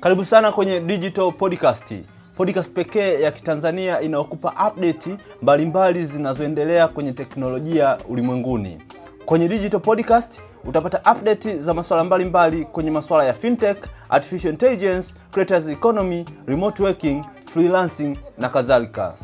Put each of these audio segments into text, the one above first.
Karibu sana kwenye Digital Podcast, podcast pekee ya Kitanzania inayokupa update mbalimbali zinazoendelea kwenye teknolojia ulimwenguni. Kwenye Digital Podcast utapata update za masuala mbalimbali kwenye masuala ya fintech, artificial intelligence, creators economy, remote working, freelancing na kadhalika.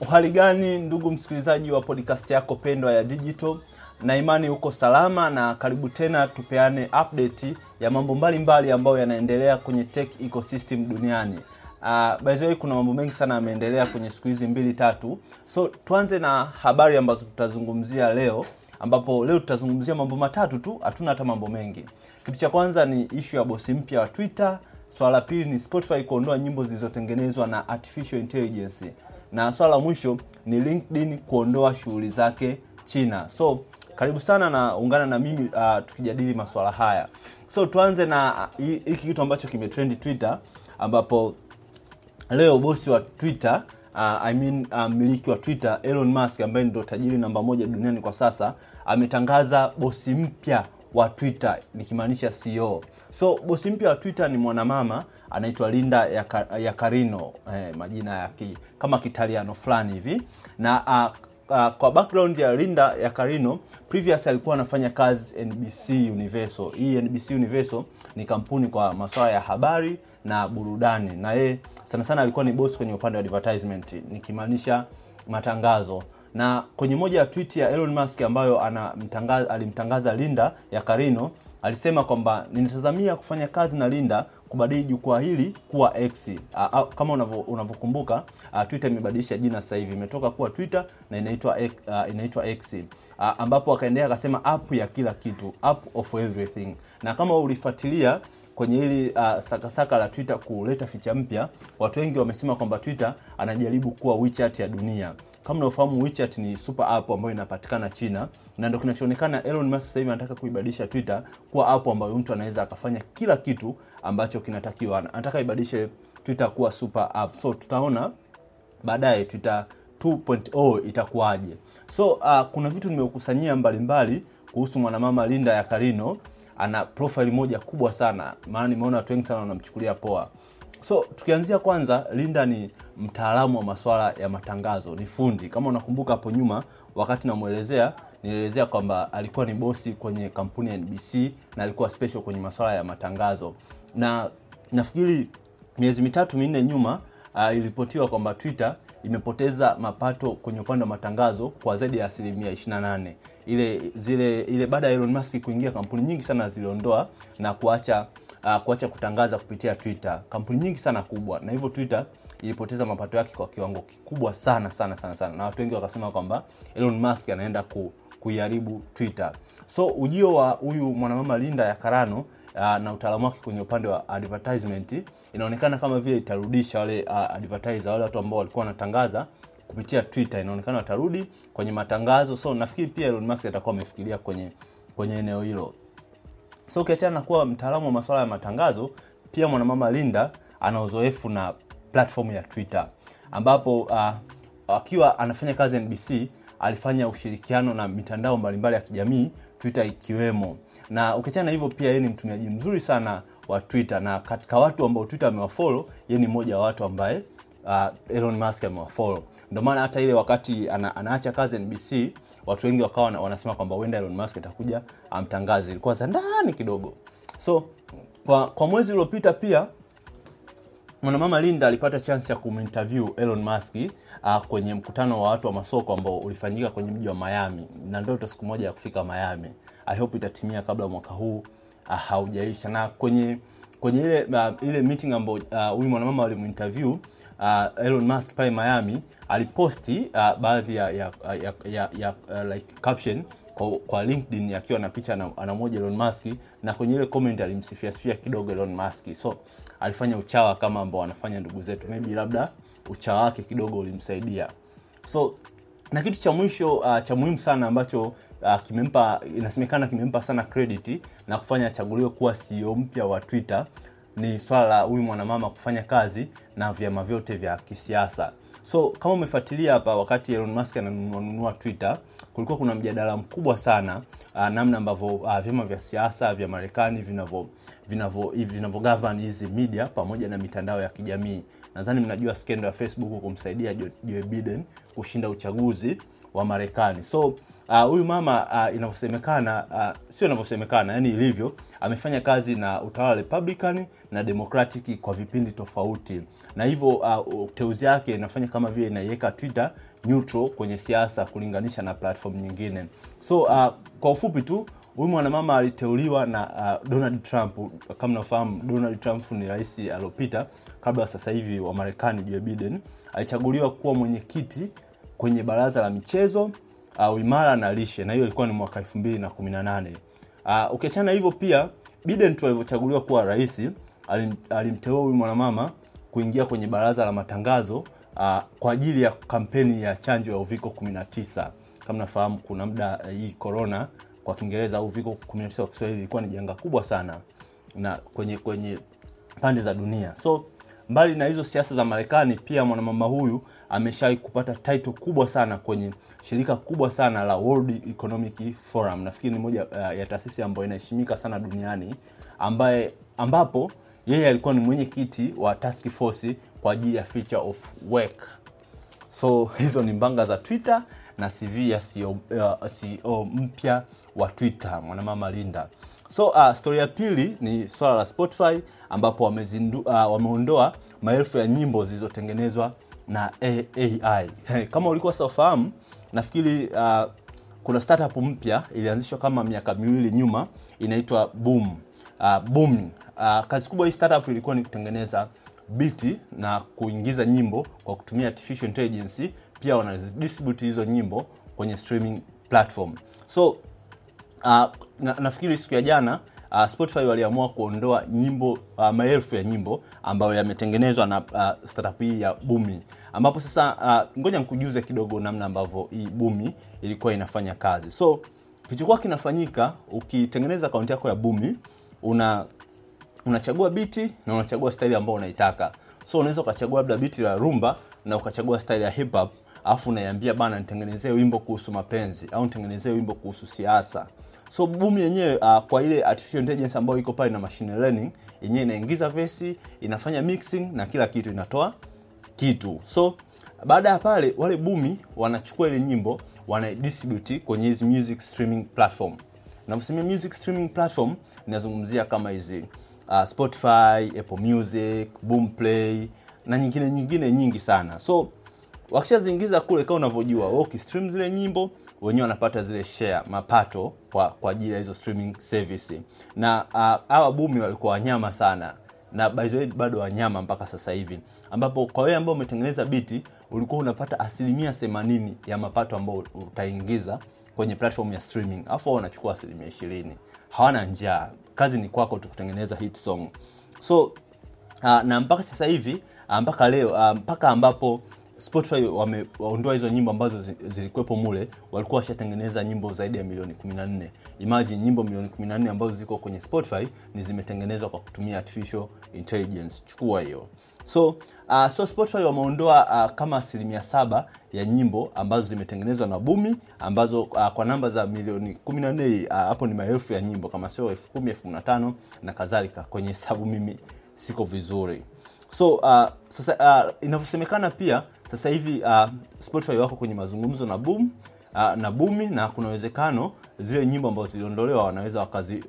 Uhali gani ndugu msikilizaji wa podcast yako pendwa ya Digital, na imani uko salama, na karibu tena tupeane update ya mambo mbalimbali ambayo yanaendelea kwenye tech ecosystem duniani. Uh, by kuna mambo mengi sana yameendelea kwenye siku hizi mbili tatu, so tuanze na habari ambazo tutazungumzia leo, ambapo leo tutazungumzia mambo matatu tu, hatuna hata mambo mengi. Kitu cha kwanza ni ishu ya bosi mpya wa Twitter. Swala la pili ni Spotify kuondoa nyimbo zilizotengenezwa na artificial intelligence, na swala la mwisho ni LinkedIn kuondoa shughuli zake China. So karibu sana na ungana na mimi uh, tukijadili masuala haya. So tuanze na hiki kitu ambacho kimetrendi Twitter, ambapo leo bosi wa Twitter uh, I mean mmiliki uh, wa Twitter Elon Musk ambaye ndio tajiri namba moja duniani kwa sasa ametangaza bosi mpya wa Twitter nikimaanisha CEO. So bosi mpya wa Twitter ni mwanamama anaitwa Linda Yaccarino eh, majina ya ki, kama kitaliano fulani hivi na uh, Uh, kwa background ya Linda Yaccarino previous alikuwa anafanya kazi NBC Universal. Hii NBC Universal ni kampuni kwa masuala ya habari na burudani, na yeye sana sana alikuwa ni boss kwenye upande wa advertisement, nikimaanisha matangazo. Na kwenye moja ya tweet ya Elon Musk ambayo anamtangaza, alimtangaza Linda ya Karino alisema kwamba ninatazamia kufanya kazi na Linda kubadili jukwaa hili kuwa X. A, kama unavyokumbuka Twitter imebadilisha jina sasa hivi, imetoka kuwa Twitter na inaitwa inaitwa X ambapo akaendelea akasema app ya kila kitu, app of everything. Na kama ulifuatilia kwenye hili uh, sakasaka la Twitter kuleta ficha mpya, watu wengi wamesema kwamba Twitter anajaribu kuwa WeChat ya dunia. Kama unaofahamu WeChat ni super app ambayo inapatikana China, na ndio kinachoonekana Elon Musk sasa hivi anataka kuibadilisha Twitter kuwa app ambayo mtu anaweza akafanya kila kitu ambacho kinatakiwa. Anataka ibadilishe Twitter kuwa super app. So tutaona baadaye Twitter 2.0 itakuwaje. So uh, kuna vitu nimeukusanyia mbalimbali kuhusu mwanamama Linda Yaccarino. Ana profile moja kubwa sana, maana nimeona watu wengi sana wanamchukulia poa. So tukianzia kwanza, Linda ni mtaalamu wa masuala ya matangazo, ni fundi. Kama unakumbuka hapo nyuma, wakati namwelezea, nilielezea kwamba alikuwa ni bosi kwenye kampuni ya NBC na alikuwa special kwenye masuala ya matangazo, na nafikiri miezi mitatu minne nyuma uh, iliripotiwa kwamba Twitter imepoteza mapato kwenye upande wa matangazo kwa zaidi ya asilimia 28. Ile zile ile baada ya Elon Musk kuingia, kampuni nyingi sana ziliondoa na kuacha uh, kuacha kutangaza kupitia Twitter, kampuni nyingi sana kubwa, na hivyo Twitter ilipoteza mapato yake kwa kiwango kikubwa sana sana sana sana, na watu wengi wakasema kwamba Elon Musk anaenda ku, kuiharibu Twitter. So ujio wa huyu mwanamama Linda Yaccarino uh, na utaalamu wake kwenye upande wa advertisement inaonekana kama vile itarudisha wale uh, advertiser wale watu ambao walikuwa wanatangaza kupitia Twitter, inaonekana watarudi kwenye matangazo. So nafikiri pia Elon Musk atakuwa amefikiria kwenye kwenye eneo hilo. So ukiachana na kuwa mtaalamu wa masuala ya matangazo, pia mwanamama Linda ana uzoefu na platform ya Twitter, ambapo uh, akiwa anafanya kazi NBC alifanya ushirikiano na mitandao mbalimbali ya kijamii Twitter ikiwemo, na ukiachana na hivyo, pia yeye ni mtumiaji mzuri sana wa Twitter, na katika watu ambao Twitter amewafollow yeye ni mmoja wa watu ambaye uh, Elon Musk amewafollow. Ndio maana hata ile wakati ana, anaacha kazi NBC watu wengi wakawa wanasema kwamba huenda Elon Musk atakuja amtangaze. Ilikuwa za ndani kidogo. So kwa, kwa mwezi uliopita pia mwanamama Linda alipata chance ya kuminterview Elon Musk uh, kwenye mkutano wa watu wa masoko ambao ulifanyika kwenye mji wa Miami, na ndoto siku moja ya kufika Miami. I hope itatimia kabla mwaka huu uh, haujaisha. Na kwenye kwenye ile uh, ile meeting ambayo huyu uh, mwanamama aliminterview uh, Elon Musk pale Miami aliposti uh, baadhi ya ya, ya, ya, ya uh, like caption kwa, kwa LinkedIn akiwa na picha na anamoja Elon Musk, na kwenye ile comment alimsifia sifia kidogo Elon Musk, so alifanya uchawa kama ambao wanafanya ndugu zetu, maybe labda uchawa wake kidogo ulimsaidia. So na kitu cha mwisho uh, cha muhimu sana ambacho uh, kimempa inasemekana kimempa sana credit na kufanya achaguliwe kuwa CEO mpya wa Twitter ni swala la huyu mwanamama kufanya kazi na vyama vyote vya kisiasa. so kama umefuatilia hapa wakati Elon Musk ananunua Twitter kulikuwa kuna mjadala mkubwa sana uh, namna ambavyo uh, vyama vya siasa vya Marekani vinavyo vinavyo vinavyo govern hizi media pamoja na mitandao ya kijamii nadhani mnajua skendo ya Facebook kumsaidia Joe Biden kushinda uchaguzi wa Marekani. So huyu uh, mama uh, inavyosemekana uh, sio inavyosemekana, yani ilivyo, amefanya kazi na utawala Republican na Democratic kwa vipindi tofauti, na hivyo uh, teuzi yake inafanya kama vile inaiweka Twitter neutral kwenye siasa kulinganisha na platform nyingine. So uh, kwa ufupi tu huyu mwanamama aliteuliwa na uh, Donald Trump. Kama nafahamu, Donald Trump ni rais aliopita kabla sasa hivi wa Marekani. Joe Biden alichaguliwa kuwa mwenyekiti kwenye baraza la michezo uh, uimara na lishe, na hiyo ilikuwa ni mwaka 2018. Uh, ukiachana hivyo pia Biden tu alivyochaguliwa kuwa rais alim, alimteua huyu mwanamama kuingia kwenye baraza la matangazo uh, kwa ajili ya kampeni ya chanjo ya uviko 19. Kama nafahamu kuna muda uh, hii corona kwa Kiingereza au uviko 19 kwa Kiswahili ilikuwa ni janga kubwa sana na kwenye kwenye pande za dunia. So mbali na hizo siasa za Marekani, pia mwanamama huyu ameshawahi kupata title kubwa sana kwenye shirika kubwa sana la World Economic Forum. Nafikiri ni moja uh, ya taasisi ambayo inaheshimika sana duniani, ambaye ambapo yeye alikuwa ni mwenyekiti wa task force kwa ajili ya future of work. So hizo ni mbanga za Twitter na CV ya CEO, uh, CEO mpya wa Twitter mwanamama Linda. So uh, story ya pili ni swala la Spotify ambapo wamezindu, uh, wameondoa maelfu ya nyimbo zilizotengenezwa na AI. Kama ulikuwa safahamu, nafikiri uh, kuna startup mpya ilianzishwa kama miaka miwili nyuma inaitwa Boom. Uh, Boom. Uh, kazi kubwa hii startup ilikuwa ni kutengeneza biti na kuingiza nyimbo kwa kutumia artificial intelligence. Pia wanadistribute hizo nyimbo kwenye streaming platform. So uh, na, nafikiri siku ya jana uh, Spotify waliamua kuondoa nyimbo uh, maelfu ya nyimbo ambayo yametengenezwa na uh, startup hii ya Bumi, ambapo sasa uh, ngoja nikujuze kidogo namna ambavyo hii Bumi ilikuwa inafanya kazi. So kilichokuwa kinafanyika, ukitengeneza akaunti yako ya Bumi una unachagua biti na unachagua staili ambayo unaitaka. So unaweza ukachagua labda biti la rumba na ukachagua staili ya hip hop, alafu unaiambia bana, nitengenezee wimbo kuhusu mapenzi au nitengenezee wimbo kuhusu siasa. So Boom yenyewe uh, kwa ile artificial intelligence ambayo iko pale na machine learning yenyewe inaingiza vesi, inafanya mixing na kila kitu, inatoa kitu. So baada ya pale, wale Bumi wanachukua ile nyimbo wanaidistribute kwenye hizi music streaming platform. navyosemia music streaming platform, inazungumzia kama hizi uh, Spotify, Apple Music, Boomplay na nyingine nyingine nyingi sana. So wakishaziingiza kule, kama unavyojua wewe ukistream zile nyimbo wenyewe wanapata zile share mapato kwa kwa ajili ya hizo streaming service, na hawa uh, Bumi walikuwa wanyama sana. Na by bado wanyama mpaka sasa hivi, ambapo kwa wewe ambao umetengeneza biti ulikuwa unapata asilimia themanini ya mapato ambayo utaingiza kwenye platform ya streaming, afu wanachukua asilimia ishirini. Hawana njaa, kazi ni kwako tu kutengeneza hit song. So uh, na mpaka sasa hivi uh, mpaka leo mpaka ambapo Spotify wameondoa hizo nyimbo ambazo zilikuwepo mule, walikuwa washatengeneza nyimbo zaidi ya milioni 14. Imagine nyimbo milioni 14 ambazo ziko kwenye Spotify ni zimetengenezwa kwa kutumia artificial intelligence. Chukua hiyo. So uh, so Spotify wameondoa uh, kama asilimia saba ya nyimbo ambazo zimetengenezwa na Bumi ambazo uh, kwa namba za milioni 14 uh, ni maelfu ya nyimbo kama sio elfu na kadhalika. Kwenye hesabu mimi siko vizuri. So uh, sasa uh, inavyosemekana pia sasa hivi uh, Spotify wako kwenye mazungumzo na Boom uh, na Bumi na kuna uwezekano zile nyimbo ambazo ziliondolewa wanaweza wakazi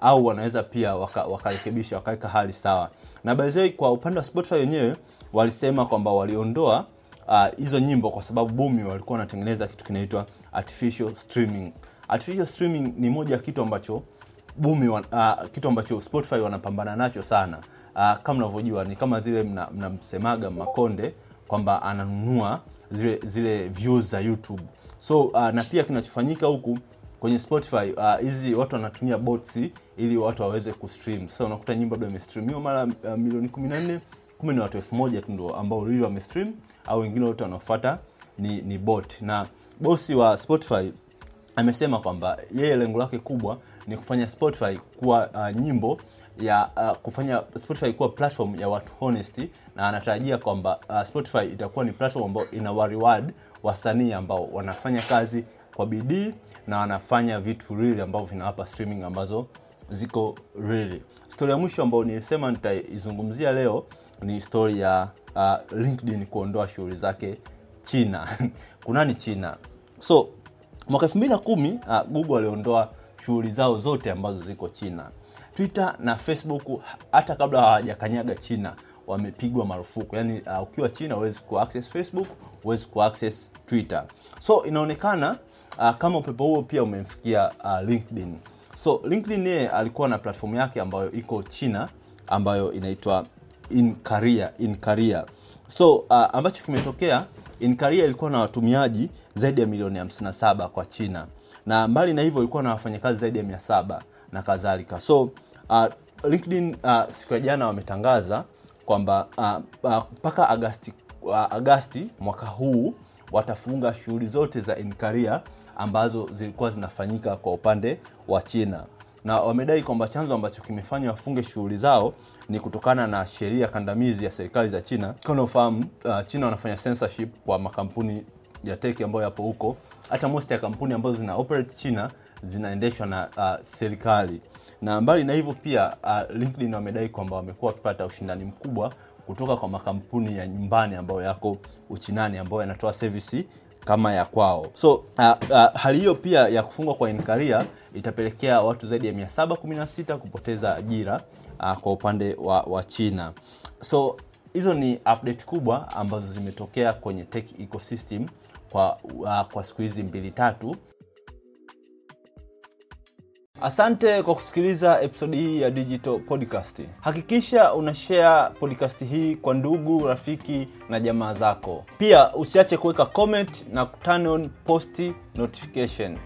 au wanaweza pia wakarekebisha waka wakaweka hali sawa. Na by kwa upande wa Spotify wenyewe walisema kwamba waliondoa hizo uh, nyimbo kwa sababu Bumi walikuwa wanatengeneza kitu kinaitwa artificial streaming. Artificial streaming ni moja ya kitu ambacho Bumi uh, kitu ambacho Spotify wanapambana nacho sana. Uh, kama unavyojua ni kama zile mnamsemaga mna Makonde kwamba ananunua zile zile views za YouTube. So uh, na pia kinachofanyika huku kwenye Spotify hizi uh, watu wanatumia bots ili watu waweze kustream. So unakuta nyimbo labda imestreamiwa mara uh, milioni 14, kumbe ni watu elfu moja tu ndio ambao really wamestream, au wengine wote wanaofuata ni, ni bot. Na bosi wa Spotify amesema kwamba yeye lengo lake kubwa ni kufanya Spotify kuwa uh, nyimbo ya uh, kufanya Spotify kuwa platform ya watu honest, na anatarajia kwamba uh, Spotify itakuwa ni platform ambayo ina wa reward wasanii ambao wanafanya kazi kwa bidii na wanafanya vitu really ambavyo vinawapa streaming ambazo ziko really. Story ya mwisho ambayo nilisema nitaizungumzia leo ni story ya uh, LinkedIn kuondoa shughuli zake China. Kunani China? So mwaka 2010 uh, Google aliondoa shughuli zao zote ambazo ziko China. Twitter na Facebook hata kabla hawajakanyaga China wamepigwa marufuku. Yaani uh, ukiwa China huwezi ku access Facebook, huwezi ku access Twitter. So inaonekana uh, kama upepo huo pia umemfikia uh, LinkedIn. So LinkedIn yeye alikuwa na platform yake ambayo iko China ambayo inaitwa In Korea, In. So uh, ambacho kimetokea In ilikuwa na watumiaji zaidi ya milioni 57 kwa China, na mbali na hivyo ilikuwa na wafanyakazi zaidi ya 700 na kadhalika. So uh, LinkedIn uh, siku ya jana wametangaza kwamba mpaka uh, uh, Agasti, uh, Agasti mwaka huu watafunga shughuli zote za nkaria ambazo zilikuwa zinafanyika kwa upande wa China na wamedai kwamba chanzo ambacho kimefanya wafunge shughuli zao ni kutokana na sheria kandamizi ya serikali za China. Kama uh, China wanafanya censorship kwa makampuni ya tech ambayo yapo huko. Hata most ya kampuni ambazo zina operate China zinaendeshwa na uh, serikali. Na mbali na hivyo pia uh, LinkedIn wamedai kwamba wamekuwa wakipata ushindani mkubwa kutoka kwa makampuni ya nyumbani ambayo yako Uchinani ambayo yanatoa servisi kama ya kwao. So uh, uh, hali hiyo pia ya kufungwa kwa In itapelekea watu zaidi ya 716 kupoteza ajira uh, kwa upande wa, wa China. So hizo ni update kubwa ambazo zimetokea kwenye tech ecosystem kwa, uh, kwa siku hizi mbili tatu. Asante kwa kusikiliza episodi hii ya Digital Podcast. Hakikisha una share podcast hii kwa ndugu, rafiki na jamaa zako. Pia usiache kuweka comment na turn on post notification.